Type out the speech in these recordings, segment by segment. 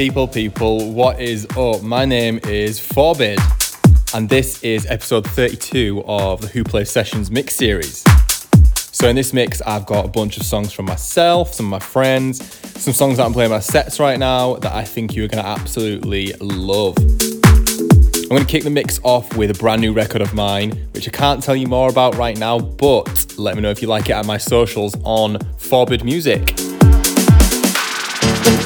people, people, what is up? My name is Forbid, and this is episode 32 of the Who Plays Sessions mix series. So, in this mix, I've got a bunch of songs from myself, some of my friends, some songs that I'm playing my sets right now that I think you're going to absolutely love. I'm going to kick the mix off with a brand new record of mine, which I can't tell you more about right now, but let me know if you like it at my socials on Forbid Music.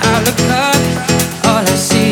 I look up all I see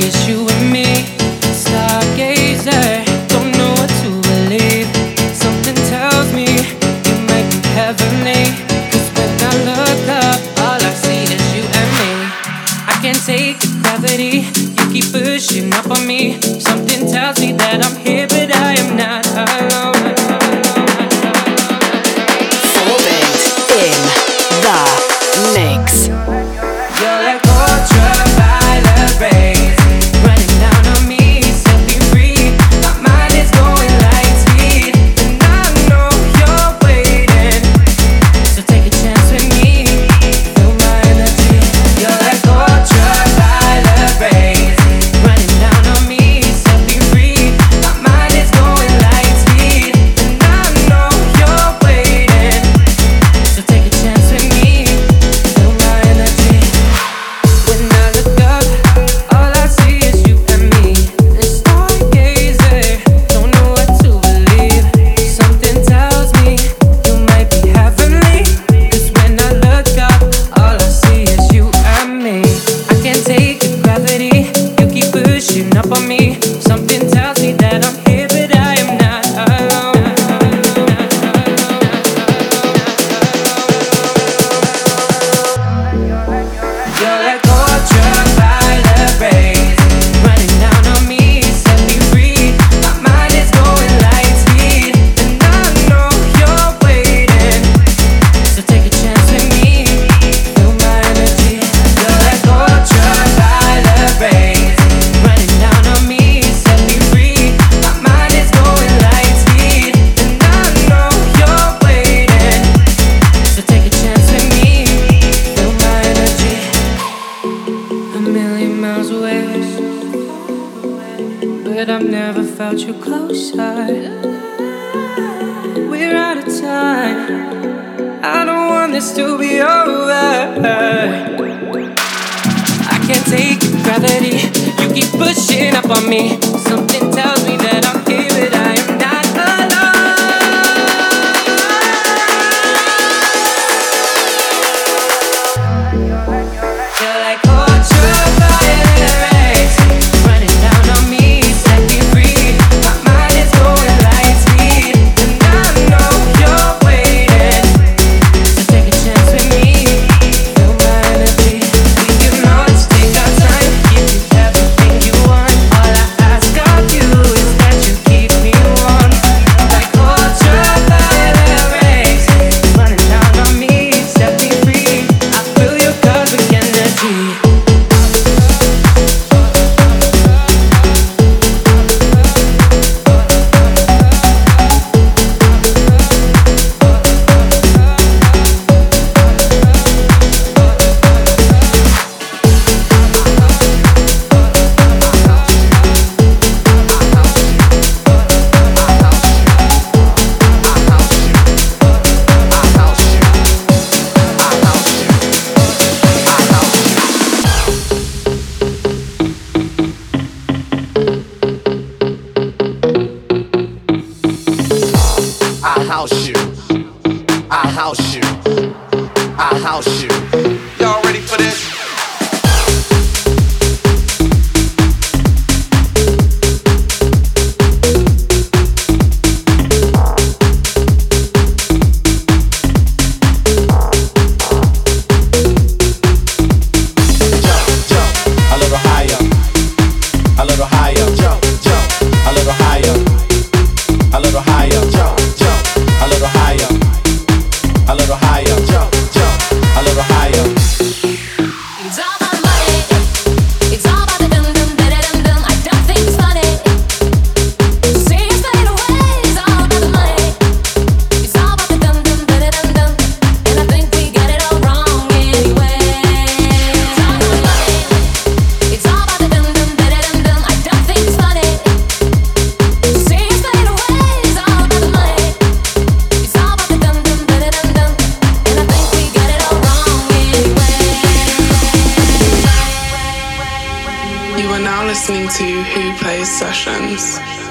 to Who Plays Sessions.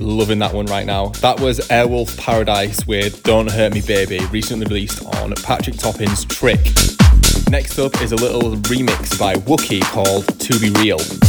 Loving that one right now. That was Airwolf Paradise with Don't Hurt Me Baby, recently released on Patrick Topping's Trick. Next up is a little remix by Wookie called To Be Real.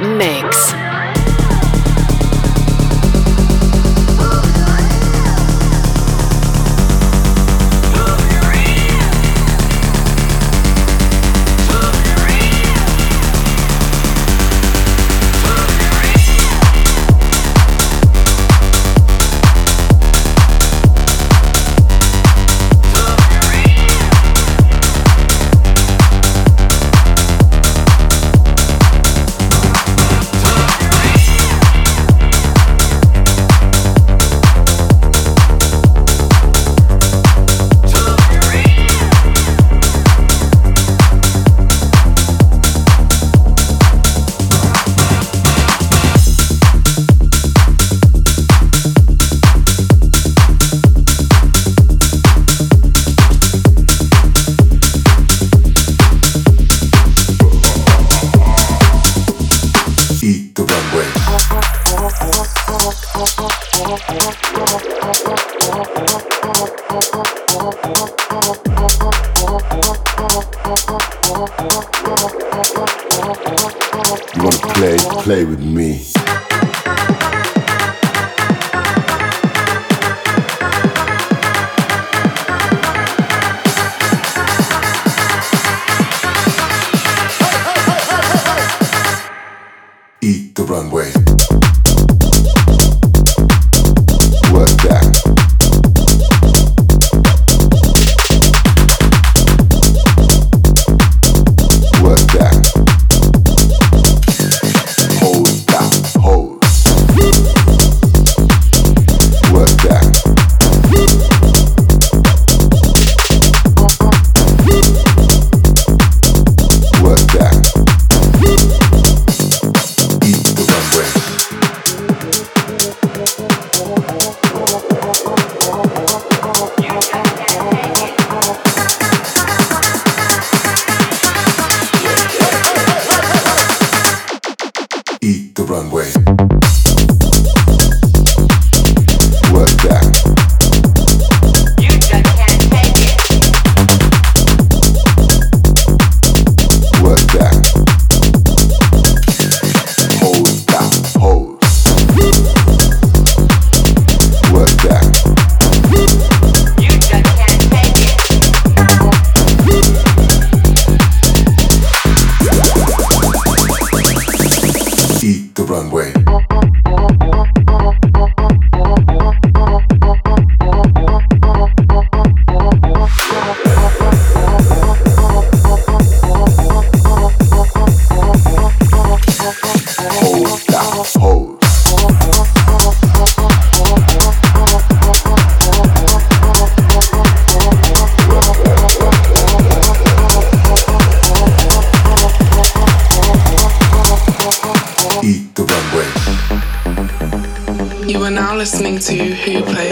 The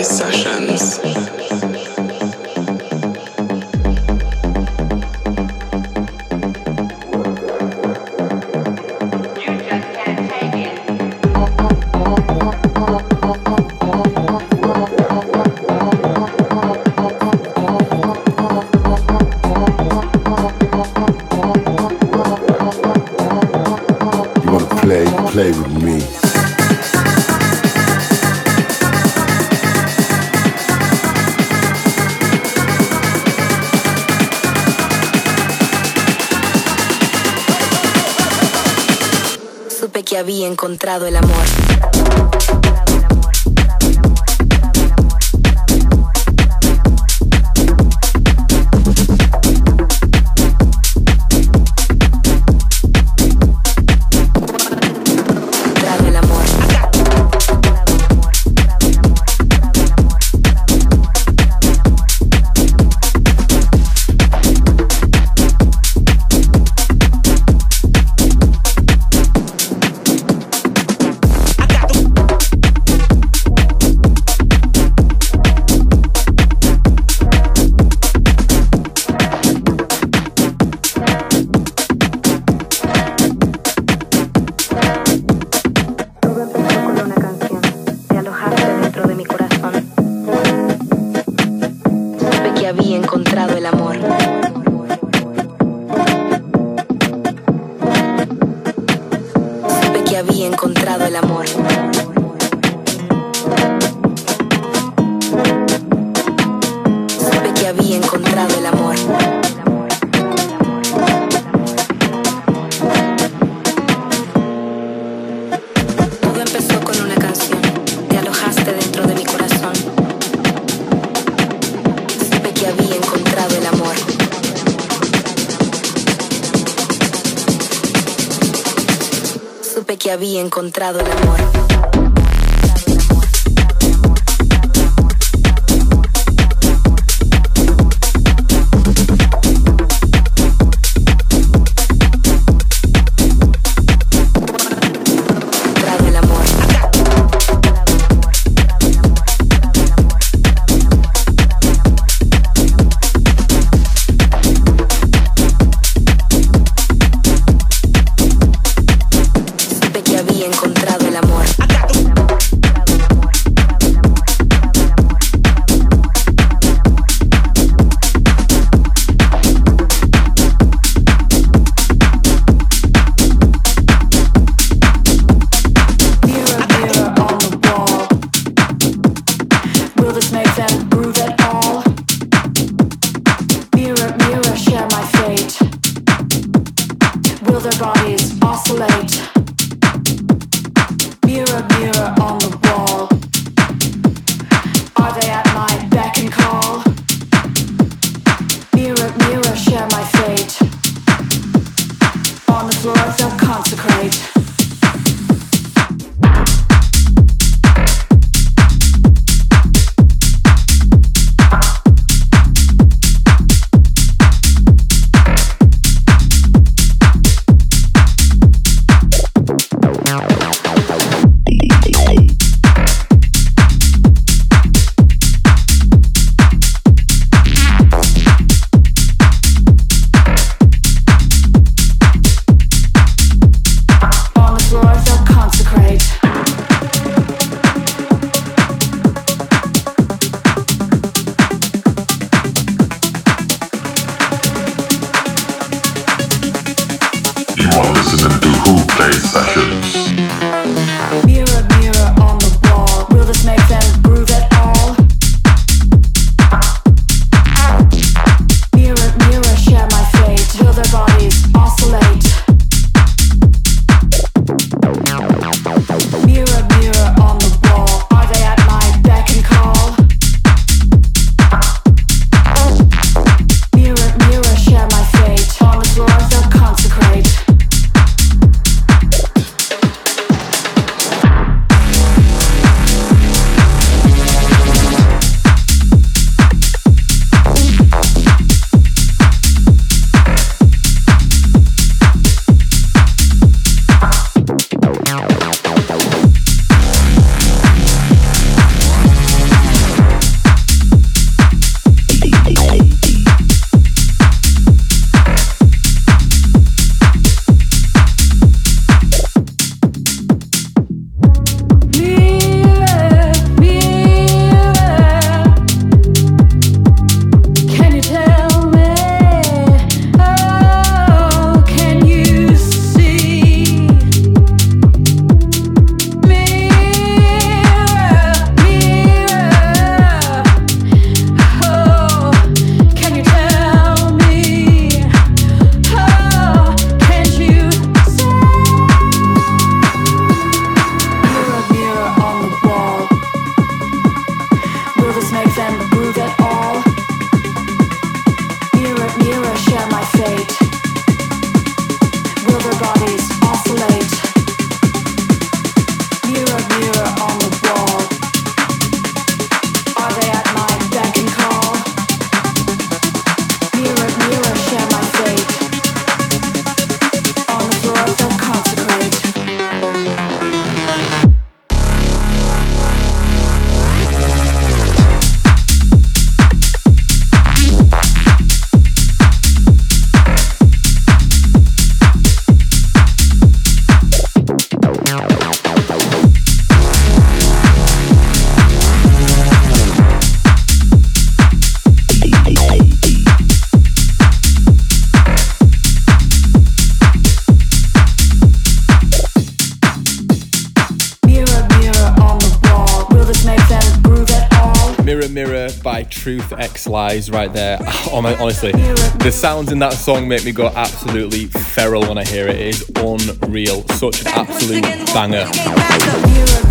Sessions. Encontrado el amor. Había encontrado el amor. Lies right there. Oh my, honestly, the sounds in that song make me go absolutely feral when I hear it. It is unreal. Such an absolute banger.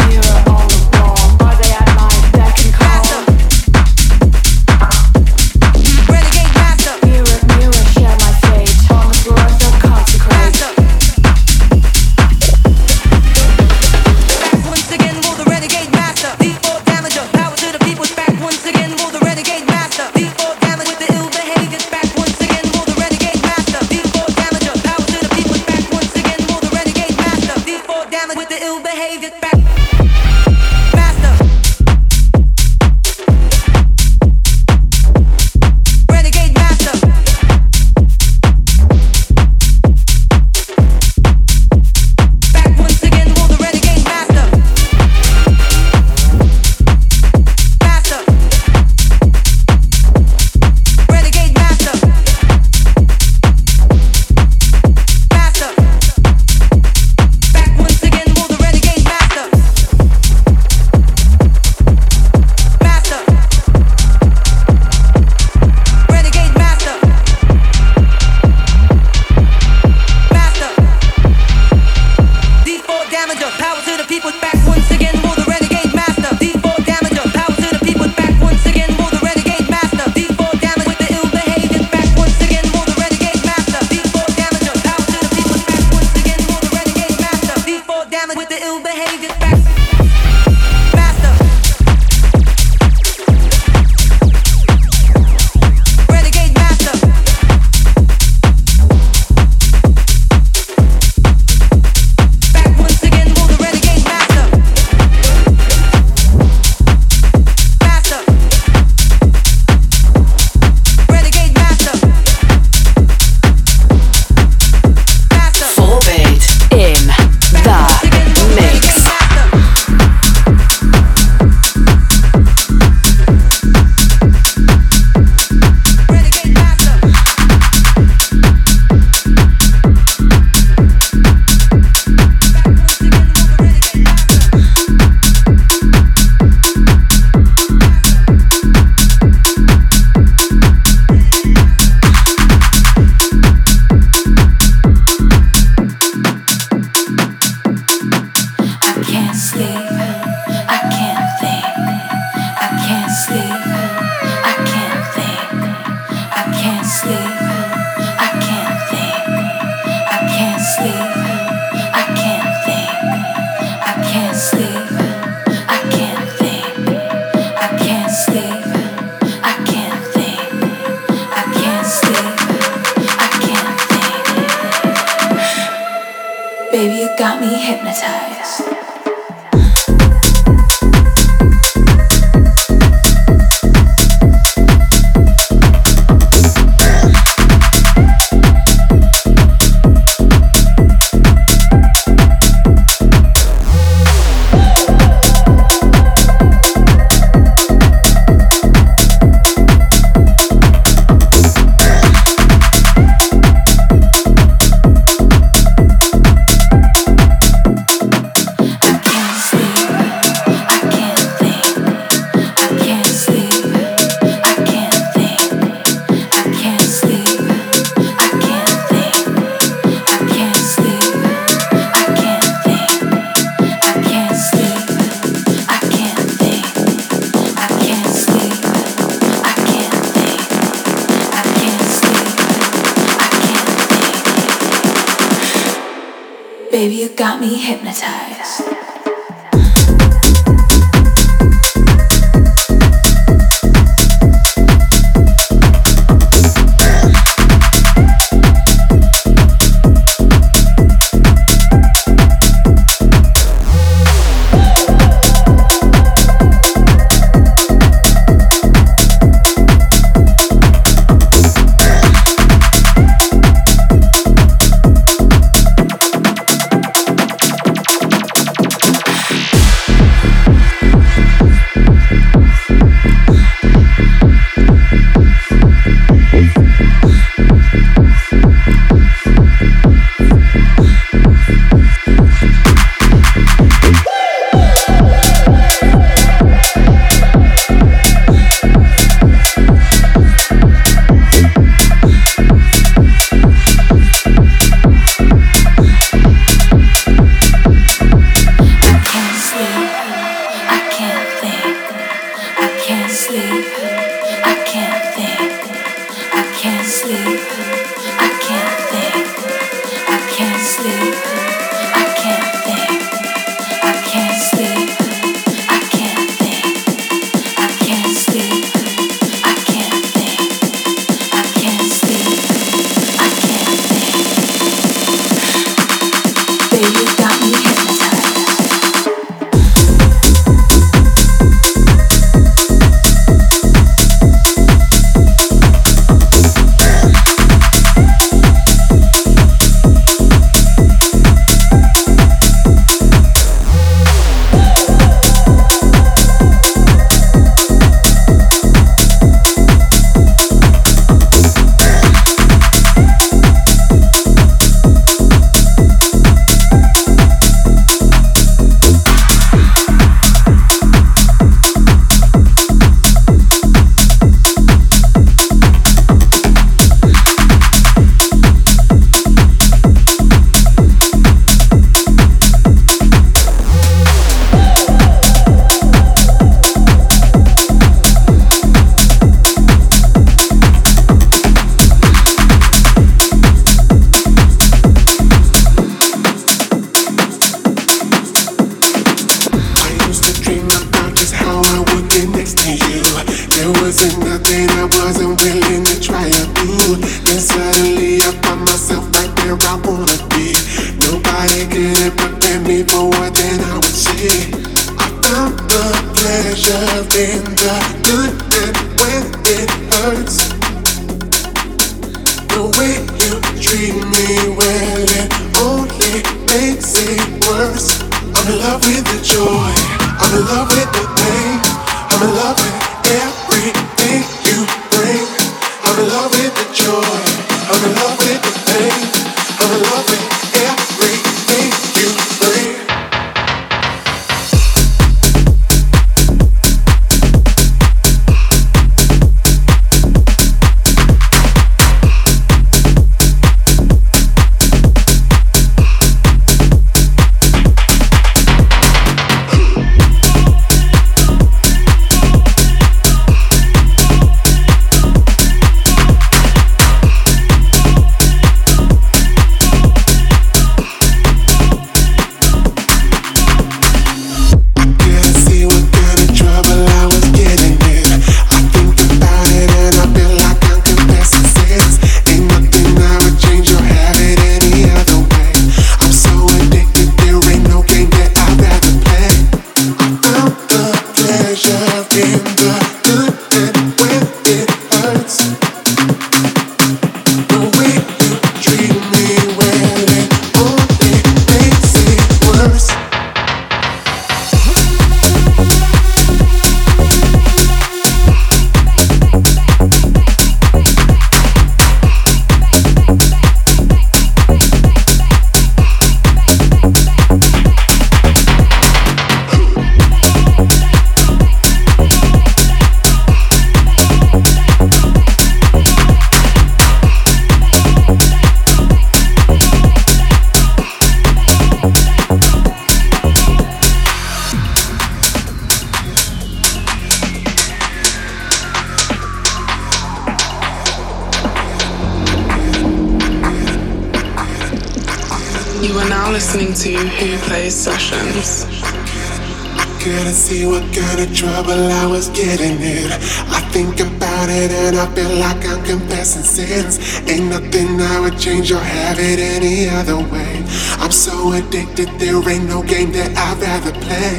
Change or have it any other way. I'm so addicted, there ain't no game that I'd rather play.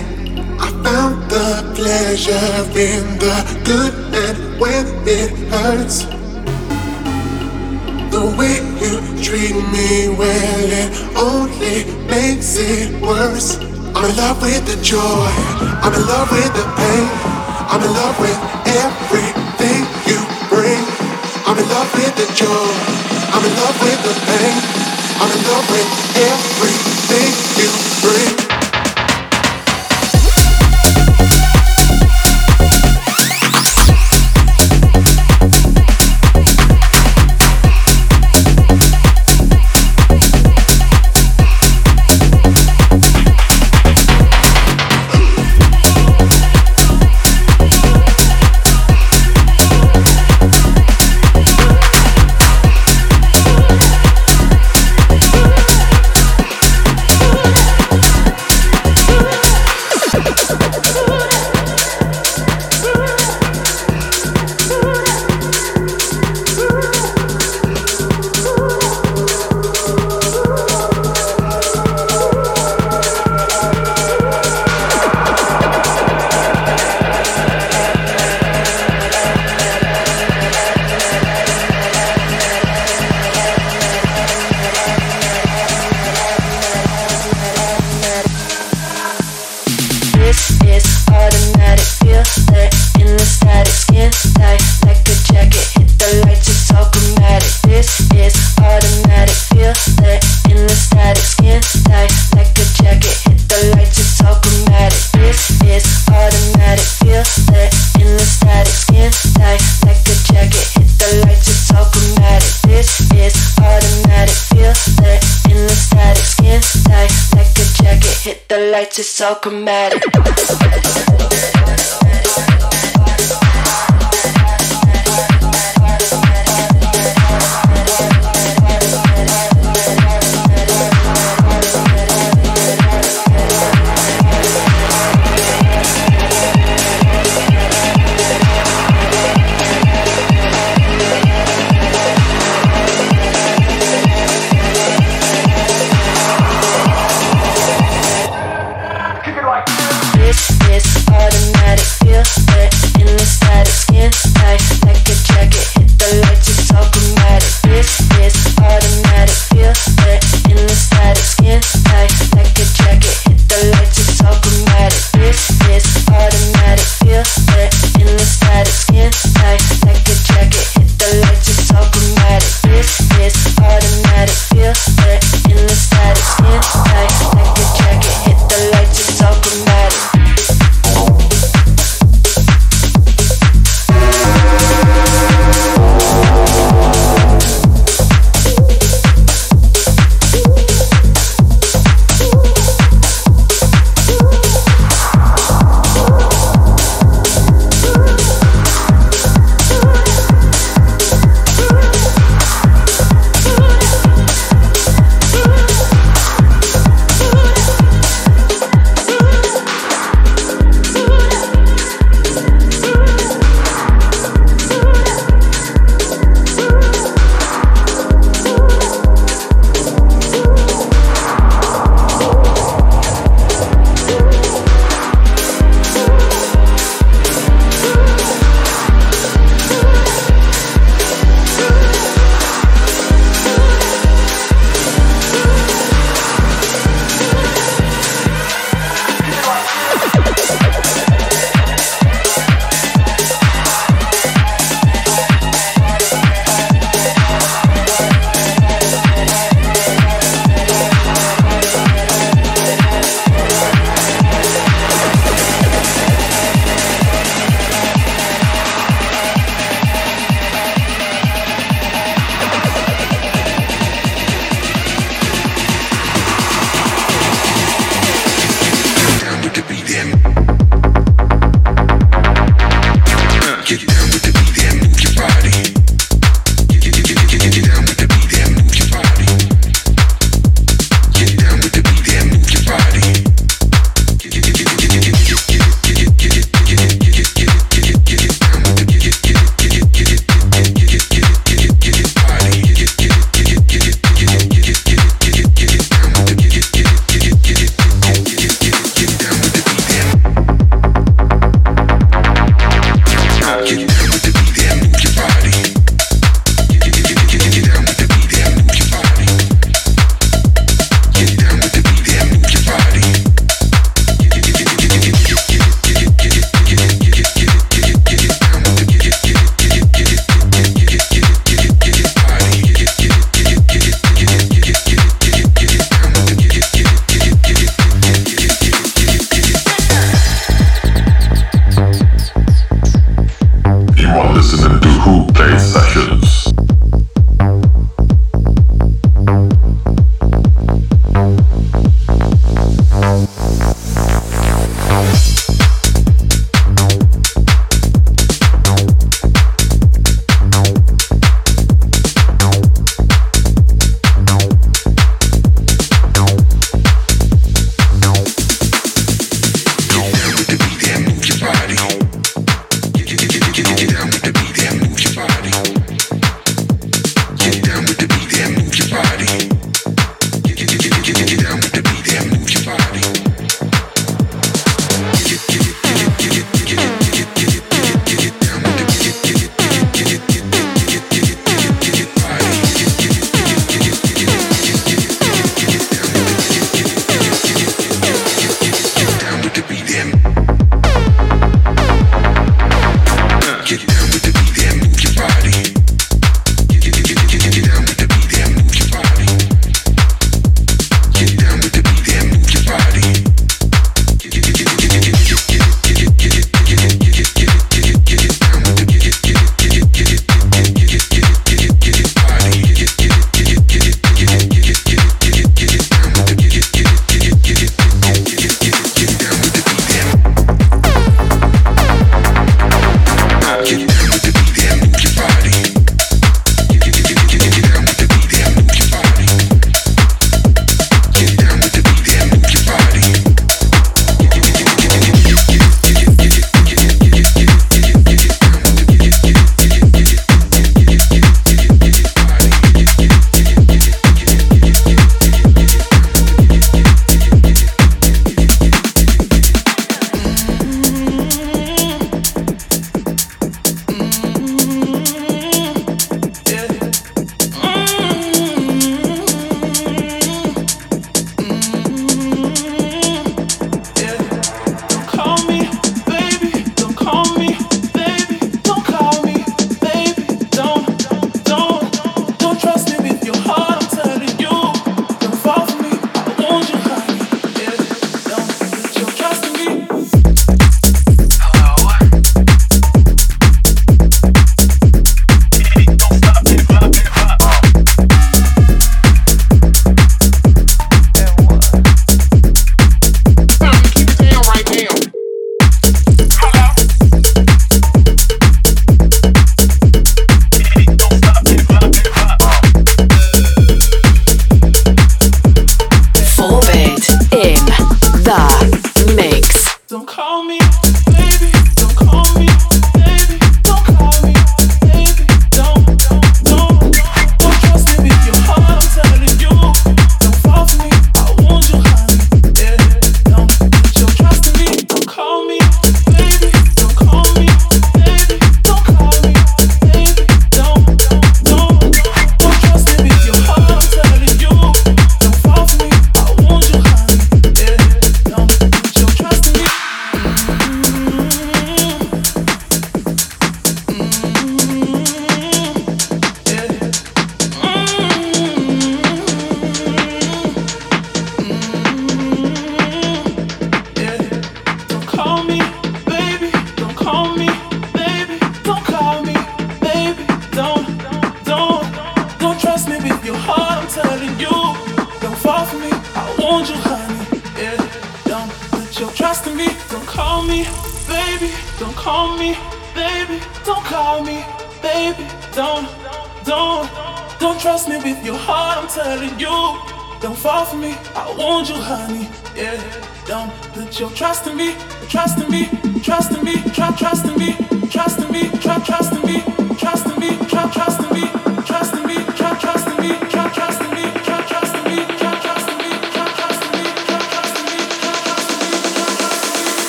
I found the pleasure in the good and when it hurts. The way you treat me well, it only makes it worse. I'm in love with the joy, I'm in love with the pain, I'm in love with everything with the pain. I'm in love with everything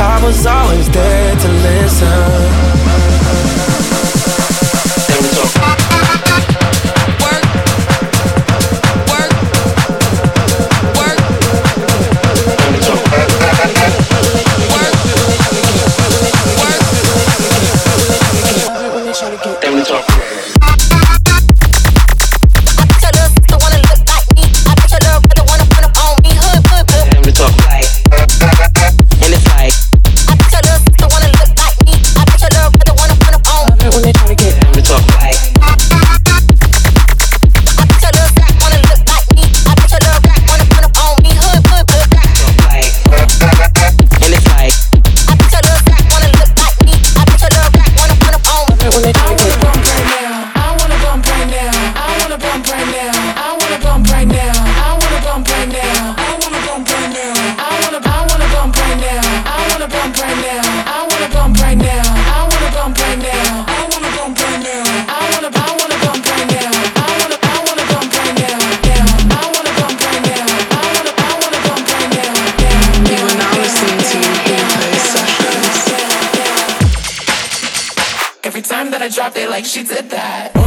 I was always there to listen. dropped it like she did that.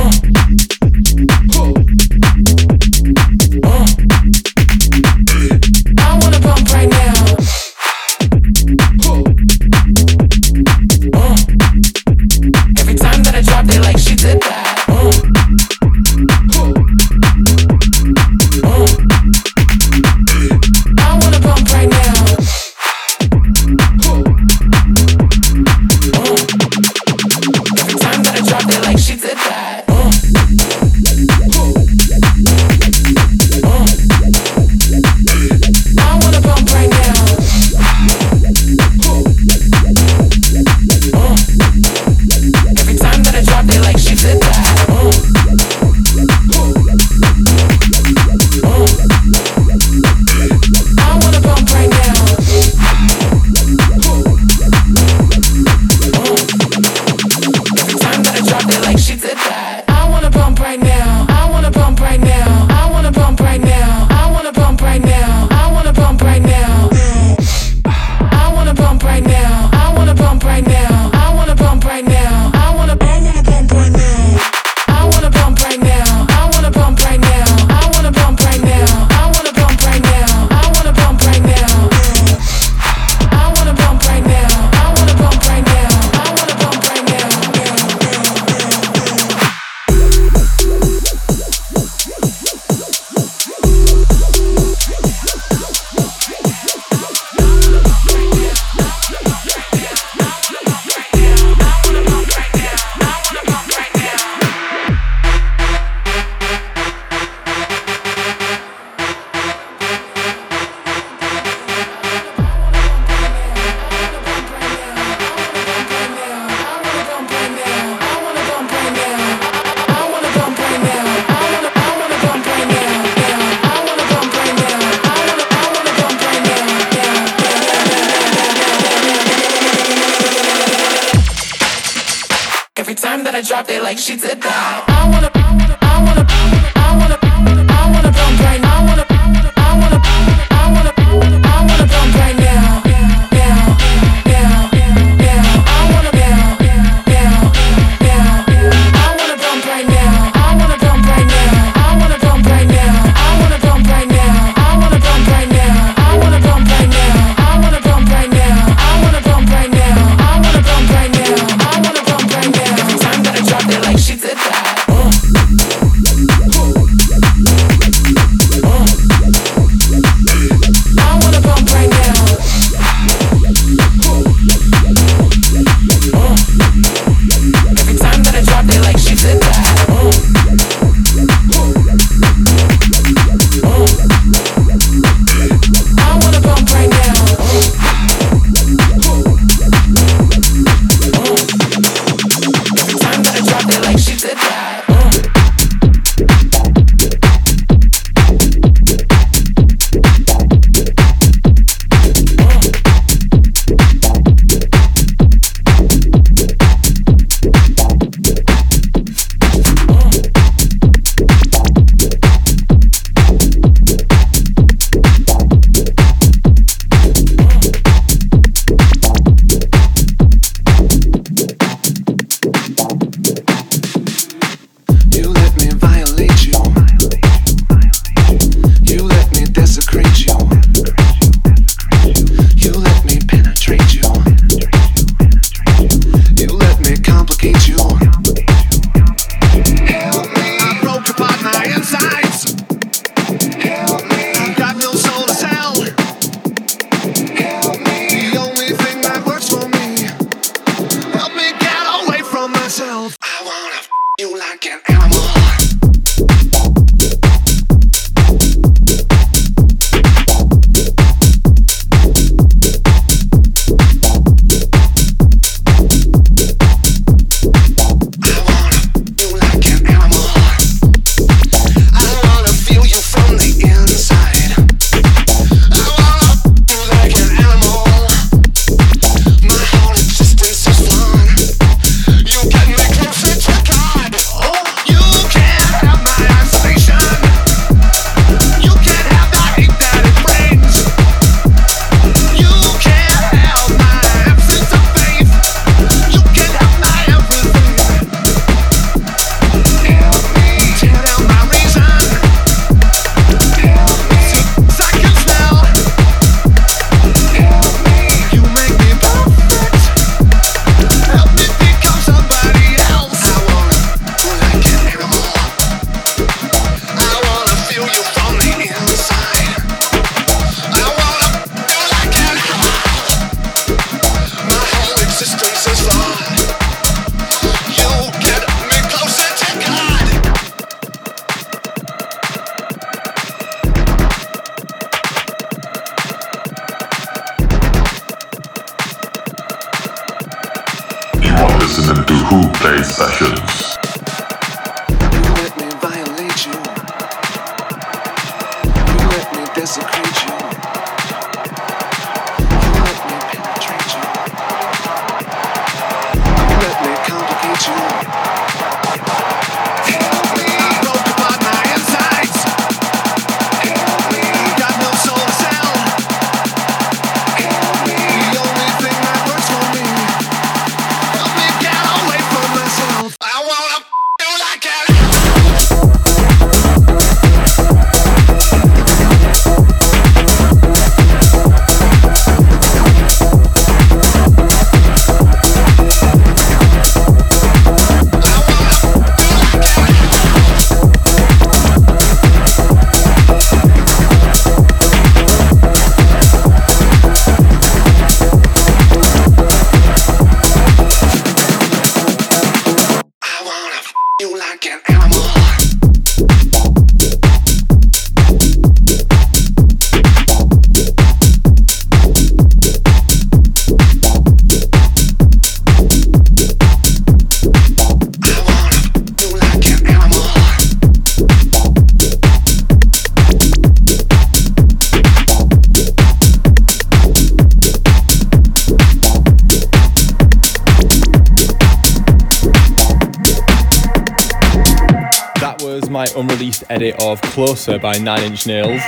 Closer by Nine Inch Nails.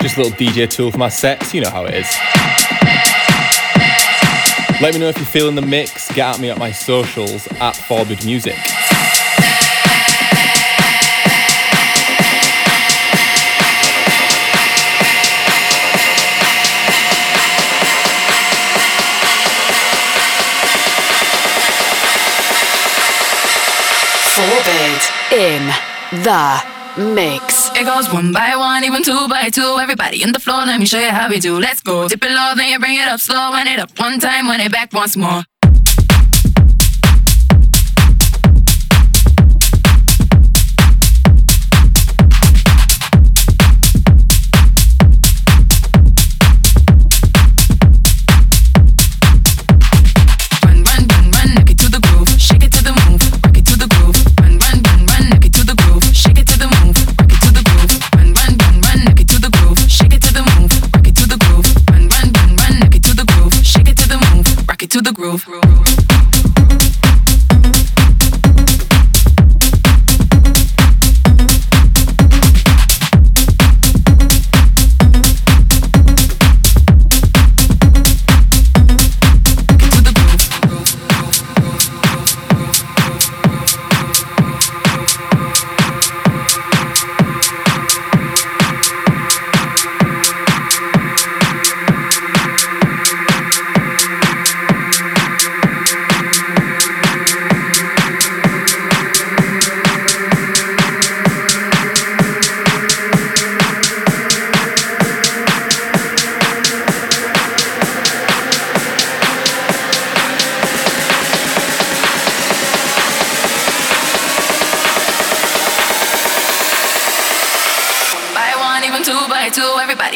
Just a little DJ tool for my sets, you know how it is. Let me know if you're feeling the mix. Get at me at my socials at Forbid Music. Forbid in the mix. It goes one by one, even two by two. Everybody in the floor, let me show you how we do. Let's go. Dip it low, then you bring it up slow. Wind it up one time, wind it back once more. To the groove.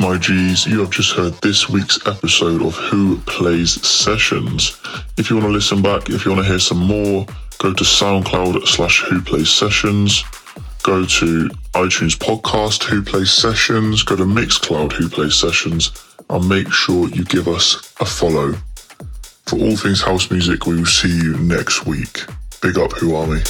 My G's, you have just heard this week's episode of Who Plays Sessions. If you want to listen back, if you want to hear some more, go to SoundCloud slash Who Plays Sessions. Go to iTunes Podcast Who Plays Sessions. Go to Mixcloud Who Plays Sessions. And make sure you give us a follow. For all things house music, we will see you next week. Big up Who Army.